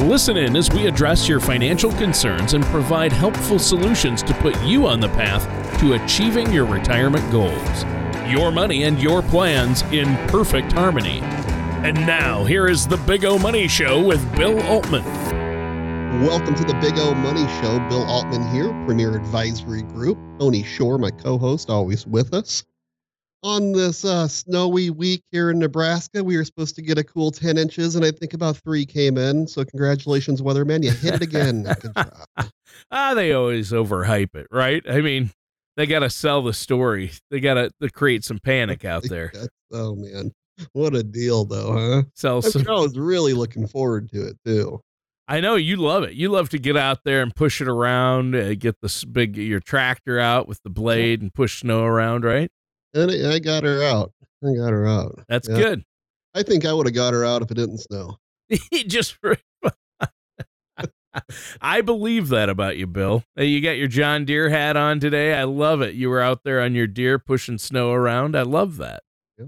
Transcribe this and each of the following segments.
Listen in as we address your financial concerns and provide helpful solutions to put you on the path to achieving your retirement goals. Your money and your plans in perfect harmony. And now, here is the Big O Money Show with Bill Altman. Welcome to the Big O Money Show. Bill Altman here, Premier Advisory Group. Tony Shore, my co host, always with us on this uh, snowy week here in Nebraska. We were supposed to get a cool 10 inches, and I think about three came in. So, congratulations, weatherman. You hit it again. Good job. ah, they always overhype it, right? I mean, they got to sell the story, they got to create some panic out there. oh, man. What a deal, though, huh? Sell some. I was really looking forward to it, too. I know you love it. You love to get out there and push it around, uh, get this big your tractor out with the blade and push snow around, right? And I got her out. I got her out. That's yeah. good. I think I would have got her out if it didn't snow. Just for. I believe that about you, Bill. You got your John Deere hat on today. I love it. You were out there on your deer pushing snow around. I love that. Yeah.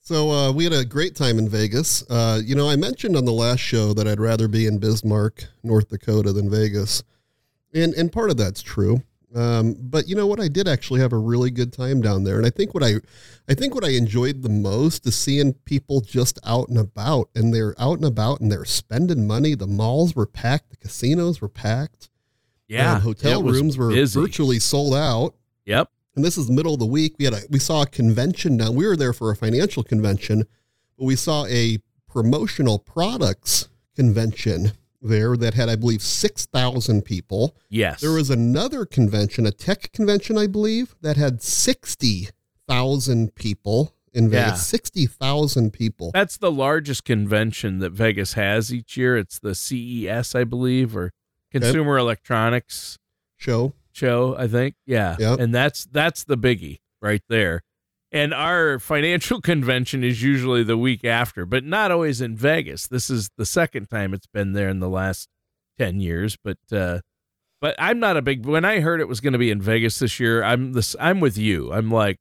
So uh, we had a great time in Vegas. Uh, you know, I mentioned on the last show that I'd rather be in Bismarck, North Dakota, than Vegas, and and part of that's true. Um, but you know what? I did actually have a really good time down there, and I think what I, I think what I enjoyed the most is seeing people just out and about, and they're out and about, and they're spending money. The malls were packed, the casinos were packed. Yeah, um, hotel rooms were busy. virtually sold out. Yep. And this is middle of the week. We had a we saw a convention down. We were there for a financial convention, but we saw a promotional products convention there that had, I believe, 6,000 people. Yes. There was another convention, a tech convention, I believe, that had 60,000 people in Vegas. Yeah. 60,000 people. That's the largest convention that Vegas has each year. It's the CES, I believe, or Consumer. Electronics Show. Show, I think. Yeah. Yep. And that's that's the biggie right there. And our financial convention is usually the week after, but not always in Vegas. This is the second time it's been there in the last 10 years, but uh but I'm not a big when I heard it was going to be in Vegas this year, I'm this I'm with you. I'm like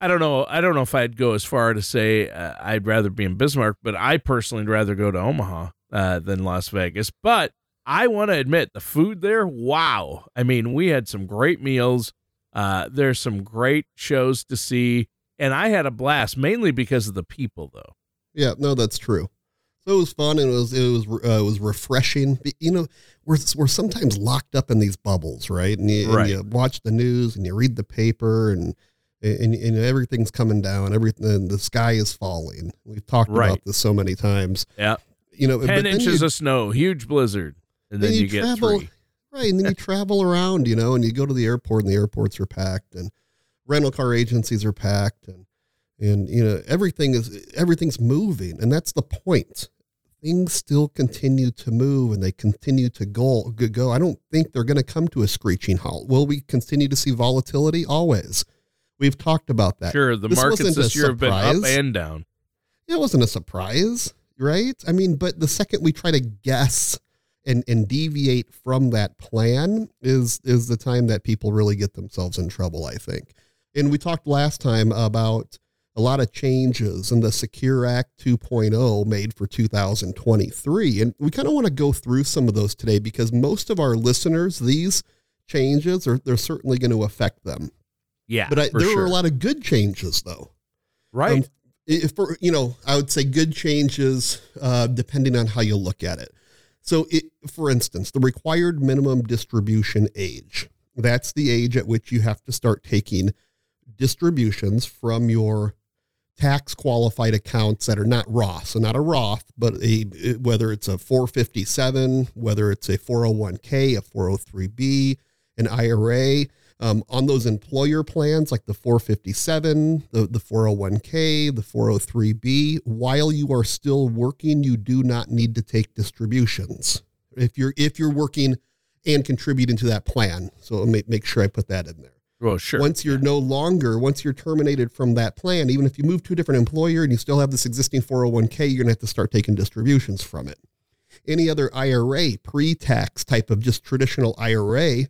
I don't know. I don't know if I'd go as far to say uh, I'd rather be in Bismarck, but I personally would rather go to Omaha uh, than Las Vegas. But I want to admit the food there, wow. I mean, we had some great meals. Uh, there's some great shows to see and I had a blast mainly because of the people, though. Yeah, no, that's true. So it was fun and it was it was uh, it was refreshing. You know, we're we're sometimes locked up in these bubbles, right? And you, right. and you watch the news and you read the paper and and, and everything's coming down. Everything the sky is falling. We've talked right. about this so many times. Yeah. You know, ten inches you, of snow, huge blizzard, and then, then you, you, get travel, three. Right, and then you travel around, you know, and you go to the airport, and the airports are packed, and rental car agencies are packed and and you know everything is everything's moving. And that's the point. Things still continue to move and they continue to go go. I don't think they're going to come to a screeching halt. Will we continue to see volatility? Always. We've talked about that. Sure the this markets this year have been up and down. It wasn't a surprise right? I mean but the second we try to guess and and deviate from that plan is is the time that people really get themselves in trouble i think and we talked last time about a lot of changes in the Secure Act 2.0 made for 2023. And we kind of want to go through some of those today because most of our listeners, these changes are they're certainly going to affect them. Yeah. But I, there sure. are a lot of good changes though. Right. Um, if for you know, I would say good changes uh, depending on how you look at it. So, it, for instance, the required minimum distribution age. That's the age at which you have to start taking distributions from your tax qualified accounts that are not Roth, so not a Roth, but a whether it's a 457, whether it's a 401k, a 403b, an IRA. Um, on those employer plans like the 457, the, the 401k, the 403b, while you are still working, you do not need to take distributions. If you're if you're working and contribute into that plan. So make, make sure I put that in there. Well, sure. Once you're no longer, once you're terminated from that plan, even if you move to a different employer and you still have this existing 401k, you're going to have to start taking distributions from it. Any other IRA, pre tax type of just traditional IRA,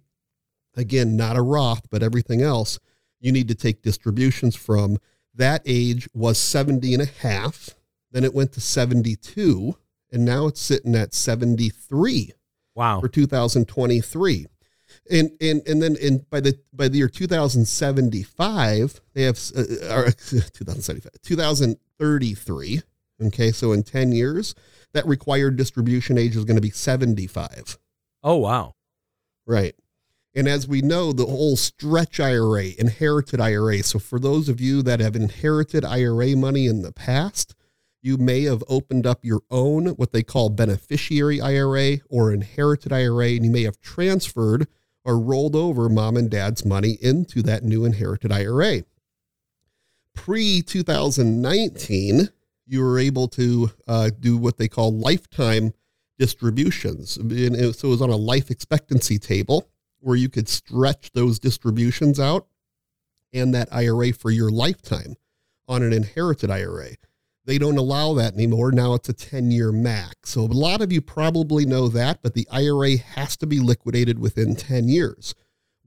again, not a Roth, but everything else, you need to take distributions from. That age was 70 and a half. Then it went to 72, and now it's sitting at 73 wow. for 2023 and and and then in by the by the year 2075 they have uh, or 2075 2033 okay so in 10 years that required distribution age is going to be 75 Oh, wow. right and as we know the whole stretch IRA inherited IRA so for those of you that have inherited IRA money in the past you may have opened up your own what they call beneficiary IRA or inherited IRA and you may have transferred or rolled over mom and dad's money into that new inherited IRA. Pre 2019, you were able to uh, do what they call lifetime distributions. And so it was on a life expectancy table where you could stretch those distributions out and that IRA for your lifetime on an inherited IRA. They don't allow that anymore. Now it's a 10 year max. So a lot of you probably know that, but the IRA has to be liquidated within 10 years.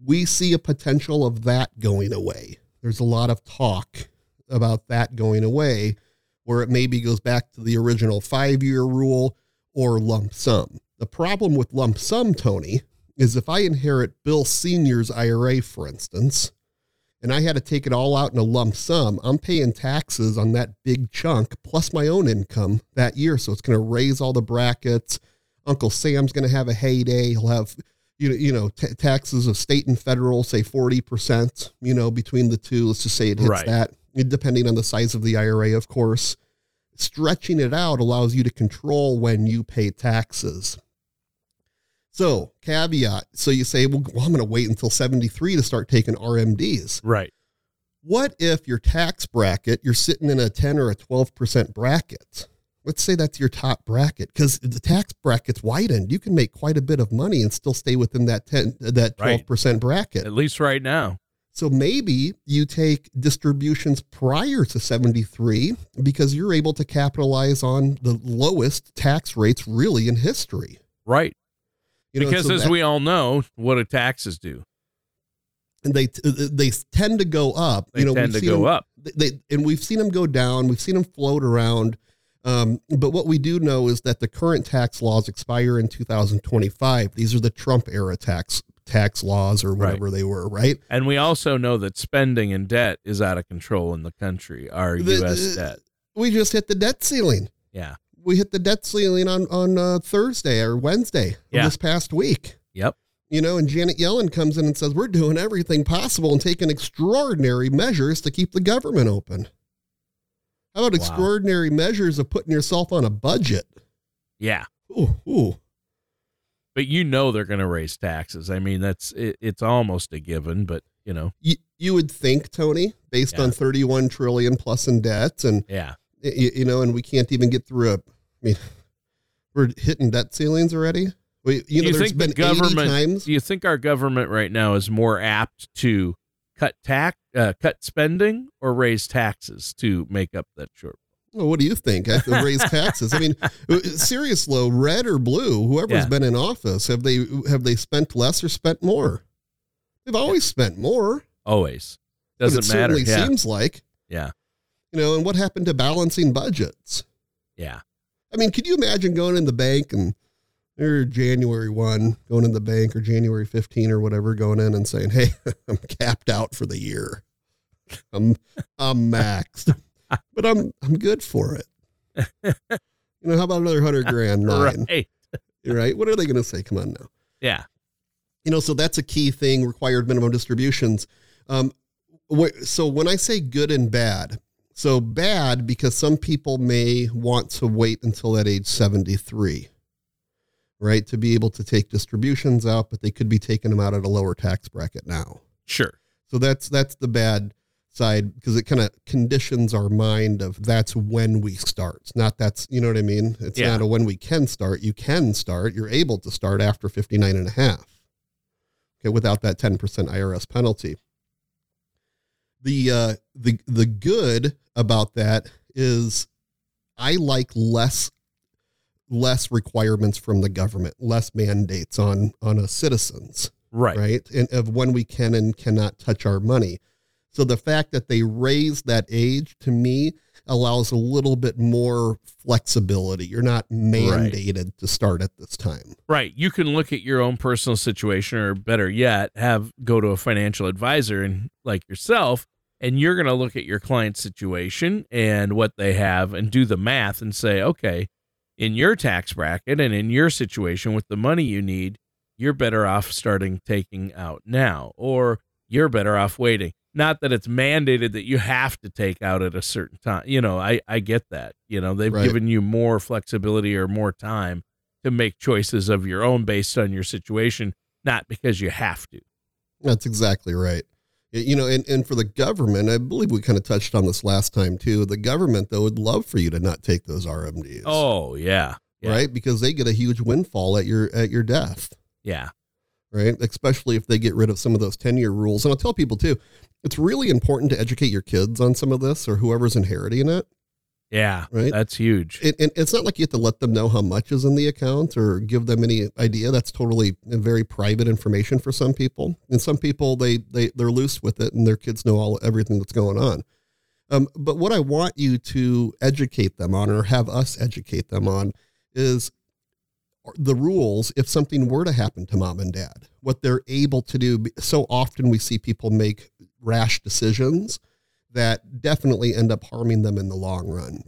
We see a potential of that going away. There's a lot of talk about that going away, where it maybe goes back to the original five year rule or lump sum. The problem with lump sum, Tony, is if I inherit Bill Sr.'s IRA, for instance, and I had to take it all out in a lump sum, I'm paying taxes on that big chunk plus my own income that year. So it's going to raise all the brackets. Uncle Sam's going to have a heyday. He'll have, you know, you know, t- taxes of state and federal, say 40%, you know, between the two. Let's just say it hits Right. that, depending on the size of the IRA, of course. Stretching it out allows you to control when you pay taxes. So, caveat. So you say, well, well I'm going to wait until 73 to start taking RMDs. Right. What if your tax bracket, you're sitting in a 10 or a 12% bracket? Let's say that's your top bracket because the tax bracket's widened. You can make quite a bit of money and still stay within that 10, that 12% bracket. At least right now. So maybe you take distributions prior to 73 because you're able to capitalize on the lowest tax rates really in history. Right. You know, because so as that- we all know, what do taxes do? and they they tend to go up. They you know, tend to go them- up. They and we've seen them go down. We've seen them float around. Um, but what we do know is that the current tax laws expire in 2025. These are the Trump era tax tax laws or whatever they were, right? And we also know that spending and debt is out of control in the country, our The- U.S. debt. We just hit the debt ceiling. Yeah. We hit the debt ceiling on on uh, Thursday or Wednesday Yeah. this past week. Yep. You know, and Janet Yellen comes in and says, We're doing everything possible and taking extraordinary measures to keep the government open. How about Wow. extraordinary measures of putting yourself on a budget? Yeah. Ooh, ooh. But you know they're going to raise taxes. I mean, that's it, it's almost a given, but you know, You, you would think, Tony, based Yeah. on 31 trillion plus in debt, and yeah. you, you know, and we can't even get through a. I mean, we're hitting debt ceilings already. We, you know, you there's think been the government 80 times. do you think our government right now is more apt to cut tax uh, cut spending or raise taxes to make up that short Well, what do you think? I raise taxes. I mean, serious low, red or blue, whoever's Yeah. been in office, have they have they spent less or spent more? They've always spent more. always doesn't it matter certainly yeah seems like yeah you know. And what happened to balancing budgets? yeah I mean, could you imagine going in the bank and or January one going in the bank or January fifteen or whatever, going in and saying, "Hey, I'm capped out for the year. I'm I'm maxed, but I'm I'm good for it." You know, how about another hundred grand? Mine. right right? What are they going to say? Come on now. yeah You know, so that's a key thing required minimum distributions. Um, so when I say good and bad, so bad because some people may want to wait until at age 73, right? To be able to take distributions out, but they could be taking them out at a lower tax bracket now. sure So that's that's the bad side because it kind of conditions our mind of that's when we start. It's not that's you know what I mean? It's Yeah. not a when we can start. You can start. You're able to start after 59 and a half. okay, without that 10% IRS penalty. The uh, the the good about that is I like less less requirements from the government, less mandates on on us citizens, Right. right? And of when we can and cannot touch our money. So the fact that they raise that age to me allows a little bit more flexibility. You're not mandated to start at this time. Right. You can look at your own personal situation, or better yet, have go to a financial advisor and like yourself, and you're going to look at your client's situation and what they have and do the math and say, okay, in your tax bracket and in your situation with the money you need, you're better off starting taking out now, or you're better off waiting. Not that it's mandated that you have to take out at a certain time. You know, I, I get that. You know, they've Right. given you more flexibility or more time to make choices of your own based on your situation, not because you have to. That's exactly right. You know, and, and for the government, I believe we kind of touched on this last time too. The government, though, would love for you to not take those RMDs. Oh, yeah. yeah. right? Because they get a huge windfall at your at your death, Yeah. Right? Especially if they get rid of some of those 10-year rules. And I'll tell people too, it's really important to educate your kids on some of this or whoever's inheriting it. Yeah. Right. That's huge. It, and it's not like you have to let them know how much is in the account or give them any idea. That's totally very private information for some people. And some people they they they're loose with it, and their kids know all everything that's going on. Um, but what I want you to educate them on, or have us educate them on, is the rules if something were to happen to mom and dad. What they're able to do. So often we see people make rash decisions that definitely end up harming them in the long run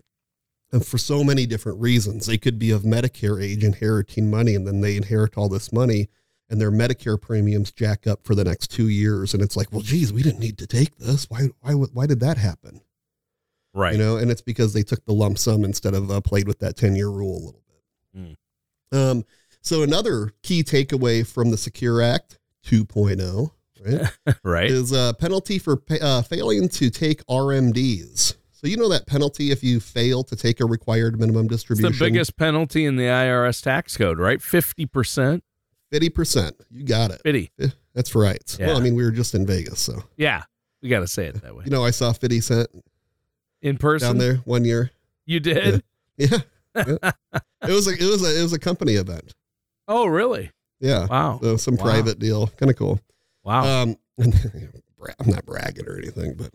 and for so many different reasons. They could be of Medicare age inheriting money, and then they inherit all this money, and their Medicare premiums jack up for the next two years. And it's like, well, geez, we didn't need to take this. Why, why, why did that happen? Right. You know, and it's because they took the lump sum instead of uh, played with that 10 year rule a little bit. Um, so another key takeaway from the Secure Act 2.0, right? right. is a penalty for pa- uh, failing to take RMDs. So you know that penalty if you fail to take a required minimum It's distribution. the biggest penalty in the IRS tax code, right? 50%. fifty percent. You got it. 50. That's right. Yeah. Well, I mean, we were just in Vegas, so Yeah. We got to say it that way. you know, I saw Fifty Cent In person? down there one year. You did? Yeah, Yeah. It was a it was a it was a company event. Oh, really? Yeah, Wow. so some Wow. private deal, kind of cool. Wow. Um, I'm not bragging or anything, but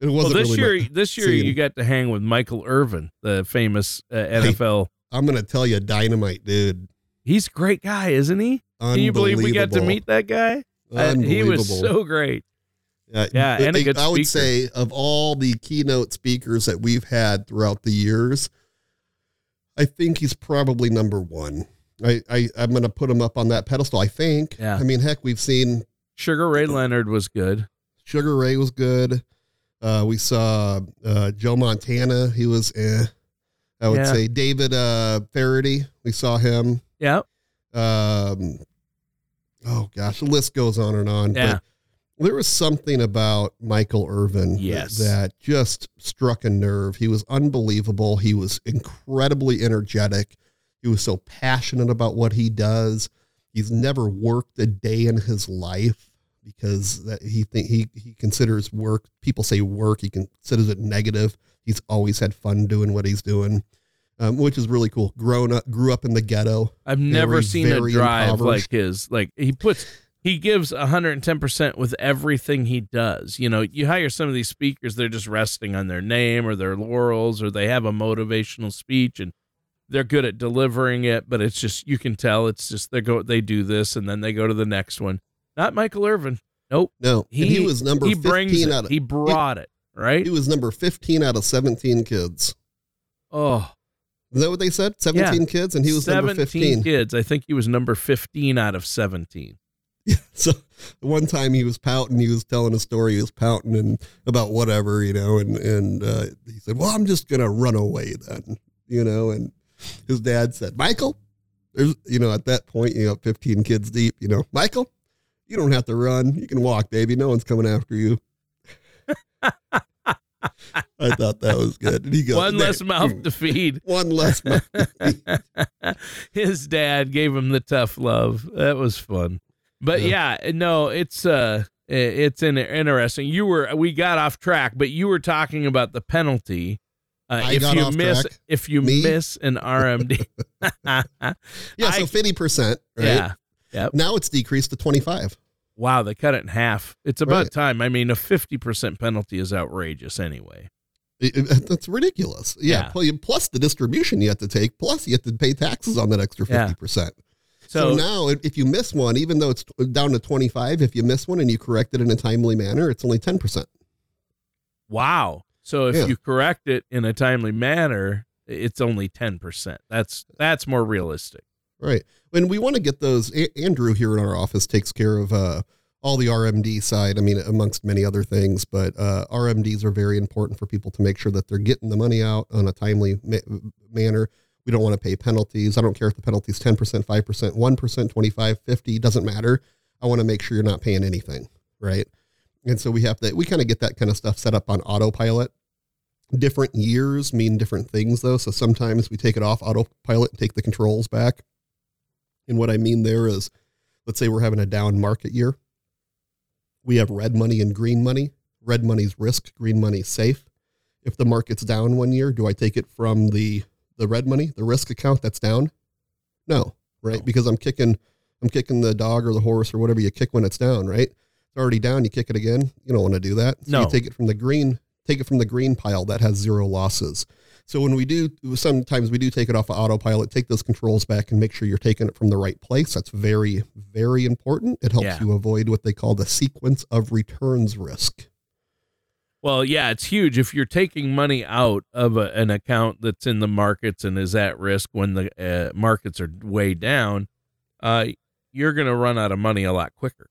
it wasn't this really. year, this year scene. you got to hang with Michael Irvin, the famous uh, NFL. I'm gonna tell you, dynamite, dude. He's a great guy, isn't he? Can you believe we got to meet that guy? Uh, he was so great. Yeah, Yeah, and a I- good I would speaker. say of all the keynote speakers that we've had throughout the years, I think he's probably number one. I, I I'm going to put him up on that pedestal. I think. Yeah. I mean, heck, we've seen Sugar Ray Leonard was good. Sugar Ray was good. Uh, we saw uh, Joe Montana. He was. Eh. I would Yeah. say David uh, Faraday. We saw him. Yeah. Um, oh gosh, the list goes on and on. Yeah. But there was something about Michael Irvin Yes. that just struck a nerve. He was unbelievable. He was incredibly energetic. He was so passionate about what he does. He's never worked a day in his life because that he think he he considers work. People say work. He considers it negative. He's always had fun doing what he's doing, um, which is really cool. Grown up, grew up in the ghetto. I've never Very, seen a drive like his. Like he puts, he gives 110% with everything he does. You know, you hire some of these speakers, they're just resting on their name or their laurels, or they have a motivational speech and they're good at delivering it, but it's just, you can tell it's just, they go, they do this and then they go to the next one. Not Michael Irvin. Nope. No, and he, was number he 15 brings it. out of he brought it, right? he was number 15 out of 17 kids. oh, Is that what they said? 17 kids and he was number 15. kids. I think he was number 15 out of 17. So one time he was pouting, he was telling a story, he was pouting and about whatever, you know, and and uh, he said, "Well, I'm just going to run away then." You know, and his dad said, "Michael, there's you know, at that point, you know, 15 kids deep, you know, Michael, you don't have to run. You can walk, baby. No one's coming after you." I thought that was good. And he goes, One less mouth to feed. One less mouth. His dad gave him the tough love. That was fun. But Yeah. yeah, no, it's uh it's in, interesting. You were we got off track, but you were talking about the penalty. Uh, I if you miss track. if you Me? miss an RMD. Yeah, so fifty percent, right? Yeah. Now it's decreased to twenty five. Wow, they cut it in half. It's about Right. time. I mean, a 50% penalty is outrageous anyway. That's ridiculous. Yeah. Yeah. Plus the distribution you have to take. Plus you have to pay taxes on that extra Yeah. fifty percent. So, So, now, if you miss one, even though it's down to twenty five, if you miss one and you correct it in a timely manner, it's only ten percent. wow. So if Yeah. you correct it in a timely manner, it's only 10%. That's that's more realistic. Right. And we want to get those, A- Andrew here in our office takes care of uh, all the RMD side. I mean, amongst many other things, but uh, RMDs are very important for people to make sure that they're getting the money out on a timely ma- manner. We don't want to pay penalties. I don't care if the penalty is 10%, 5%, 1%, 25, 50, doesn't matter. I want to make sure you're not paying anything. Right. And so we have to, we kind of get that kind of stuff set up on autopilot. Different years mean different things though. So sometimes we take it off autopilot and take the controls back. And what I mean there is, let's say we're having a down market year. We have red money and green money. Red money's risk, green money's safe. If the market's down one year, do I take it from the the red money, the risk account that's down? No, right? Because I'm kicking I'm kicking the dog or the horse or whatever you kick when it's down, right? It's already down, you kick it again. You don't want to do that. So No. you take it from the green, take it from the green pile that has zero losses. So when we do, sometimes we do take it off of autopilot, take those controls back and make sure you're taking it from the right place. That's very, very important. It helps Yeah. you avoid what they call the sequence of returns risk. Well, yeah, it's huge. If you're taking money out of a, an account that's in the markets and is at risk when the uh, markets are way down, uh, you're going to run out of money a lot quicker.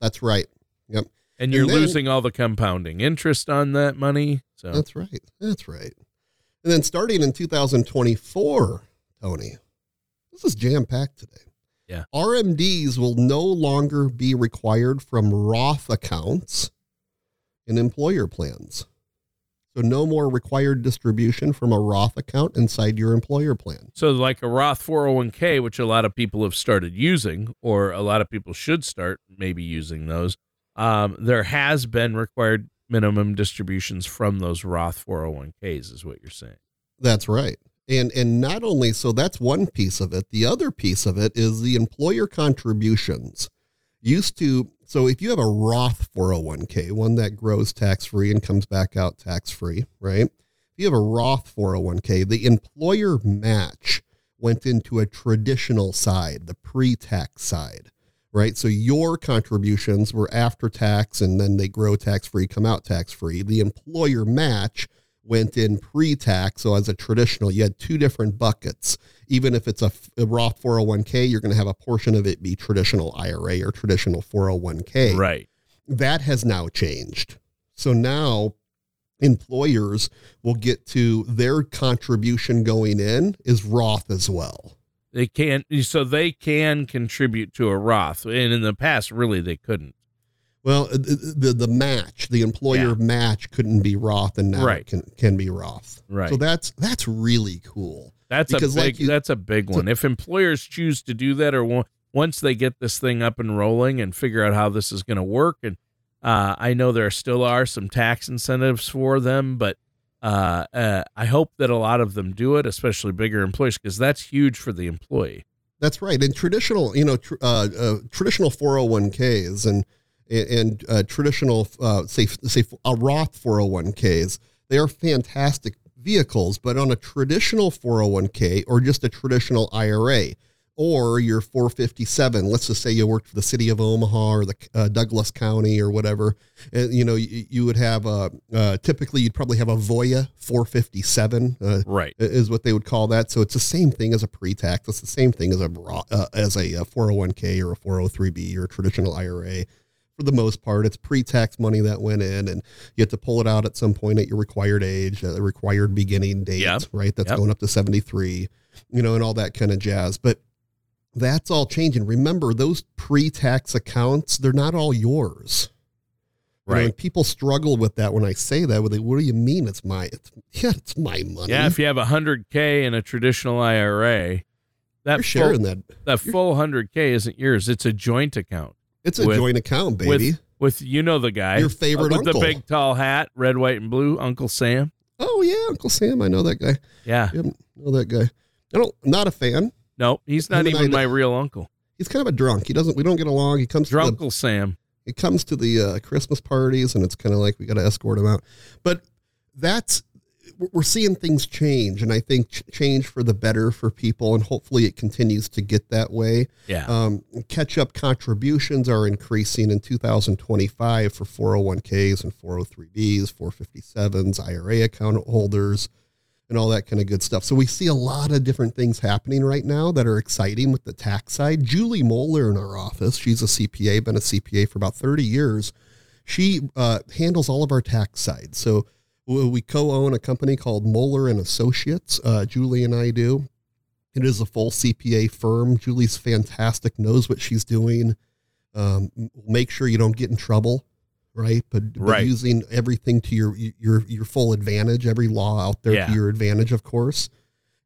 That's right. Yep. And you're then- losing all the compounding interest on that money. So, That's right. That's right. And then starting in 2024, Tony, this is jam packed today. Yeah. RMDs will no longer be required from Roth accounts in employer plans. So no more required distribution from a Roth account inside your employer plan. so like a Roth 401k, which a lot of people have started using, or a lot of people should start maybe using those. Um, there has been required minimum distributions from those Roth 401ks, is what you're saying. That's right. And and not only so that's one piece of it. The other piece of it is the employer contributions. Used to so if you have a Roth 401k, one that grows tax free and comes back out tax free, right? If you have a Roth 401k, the employer match went into a traditional side, the pre-tax side, right? So your contributions were after tax and then they grow tax free, come out tax free. The employer match went in pre-tax. So as a traditional, you had two different buckets. Even if it's a, a Roth 401k, you're going to have a portion of it be traditional IRA or traditional 401k. Right. That has now changed. So now employers will get to their contribution going in is Roth as well. They can so they can contribute to a Roth, and in the past, really they couldn't. Well, the the, the match, the employer Yeah. match couldn't be Roth and now Right. can can be Roth. Right. So that's that's really cool. That's a big. like you- that's a big one. if employers choose to do that, or once they get this thing up and rolling and figure out how this is going to work, and uh, I know there still are some tax incentives for them, but uh, uh, I hope that a lot of them do it, especially bigger employers, because that's huge for the employee. That's right. And traditional, you know, tr- uh, uh, traditional 401ks and and uh, traditional, uh, say, say a Roth 401ks, they are fantastic vehicles. But on a traditional 401k or just a traditional IRA or your 457, let's just say you worked for the city of Omaha or the uh, Douglas County or whatever, and you know, you, you would have a uh, typically you'd probably have a Voya 457. Uh, Right. is what they would call that. So it's the same thing as a pre-tax. It's the same thing as a uh, as a, uh 401k or a 403b or a traditional IRA. For the most part, it's pre-tax money that went in, and you have to pull it out at some point at your required age, uh, the required beginning date, Yep. right? That's Yep. going up to 73, you know, and all that kind of jazz. But that's all changing. Remember, those pre-tax accounts, they're not all yours. You know, Right. and people struggle with that when I say that. With what do you mean? It's my, it's, yeah, it's my money. Yeah. If you have a hundred k in a traditional IRA, That You're sharing full, that. that full 100k isn't yours. It's a joint account It's a with- joint account, baby. with with you know the guy Your favorite uh, with uncle. the big tall hat, red, white, and blue, Uncle Sam. oh yeah, Uncle Sam. I know that guy. Yeah. Yep, know that guy. I don't. Not a fan. No, he's not Him even I- my real uncle. He's kind of a drunk. He doesn't. We don't get along. He comes to the, Drunkle Sam. he comes to the uh, Christmas parties, and it's kind of like we got to escort him out. But that's we're- seeing things change, and I think ch- change for the better for people, and hopefully it continues to get that way. Yeah. Um, catch up contributions are increasing in 2025 for 401ks and 403bs, 457s, IRA account holders, and all that kind of good stuff. So we see a lot of different things happening right now that are exciting with the tax side. Julie Moeller in our office, she's a CPA, been a CPA for about 30 years. She uh, handles all of our tax side. So we co-own a company called Moeller and Associates. Uh, Julie and I do. It is a full CPA firm. Julie's fantastic, knows what she's doing. Um, make sure you don't get in trouble, right? But, but Right. using everything to your your your full advantage, every law out there Yeah. to your advantage, of course.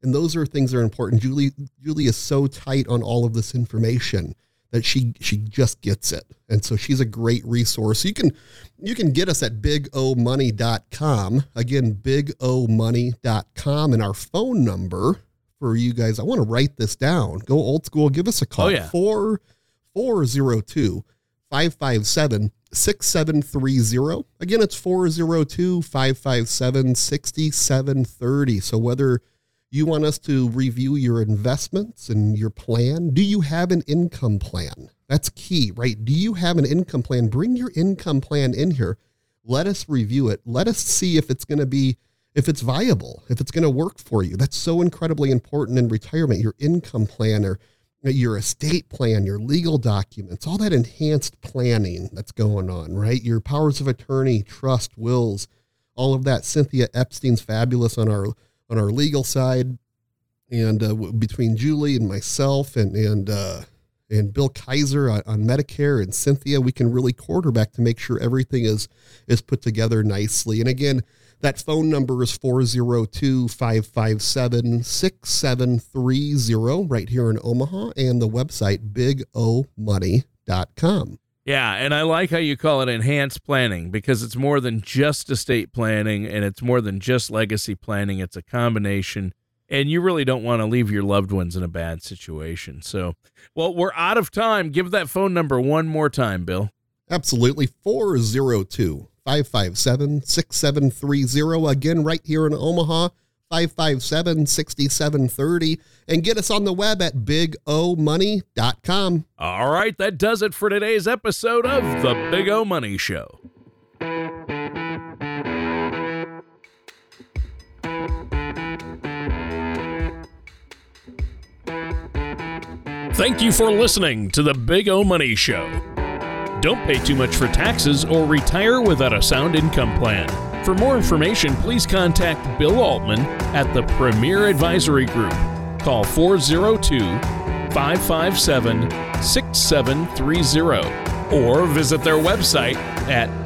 And those are things that are important. Julie Julie is so tight on all of this information that she she just gets it. And so she's a great resource. You can you can get us at bigomoney.com. Again, bigomoney.com and our phone number for you guys. I want to write this down. Go old school, give us a call. Oh, yeah. 4 402 557 6730. Again, it's 402 557 6730. So whether you want us to review your investments and your plan, do you have an income plan? That's key, right? Do you have an income plan? Bring your income plan in here. Let us review it. Let us see if it's going to be if it's viable, if it's going to work for you. That's so incredibly important in retirement. Your income plan or your estate plan, your legal documents, all that enhanced planning that's going on, right? Your powers of attorney, trust, wills, all of that. Cynthia Epstein's fabulous on our on our legal side, and uh, between Julie and myself and and uh, and Bill Kaiser on, on Medicare and Cynthia, we can really quarterback to make sure everything is is put together nicely. And again, that phone number is 402 557 6730 right here in Omaha, and the website bigomoney.com. Yeah, and I like how you call it enhanced planning because it's more than just estate planning and it's more than just legacy planning. It's a combination. And you really don't want to leave your loved ones in a bad situation. So, well, we're out of time. Give that phone number one more time, Bill. Absolutely. 402 557 6730. Again, right here in Omaha, 557 6730. And get us on the web at bigomoney.com. All right, that does it for today's episode of The Big O Money Show. Thank you for listening to The Big O Money Show. Don't pay too much for taxes or retire without a sound income plan. For more information, please contact Bill Altman at the Premier Advisory Group. Call 402 557 6730 or visit their website at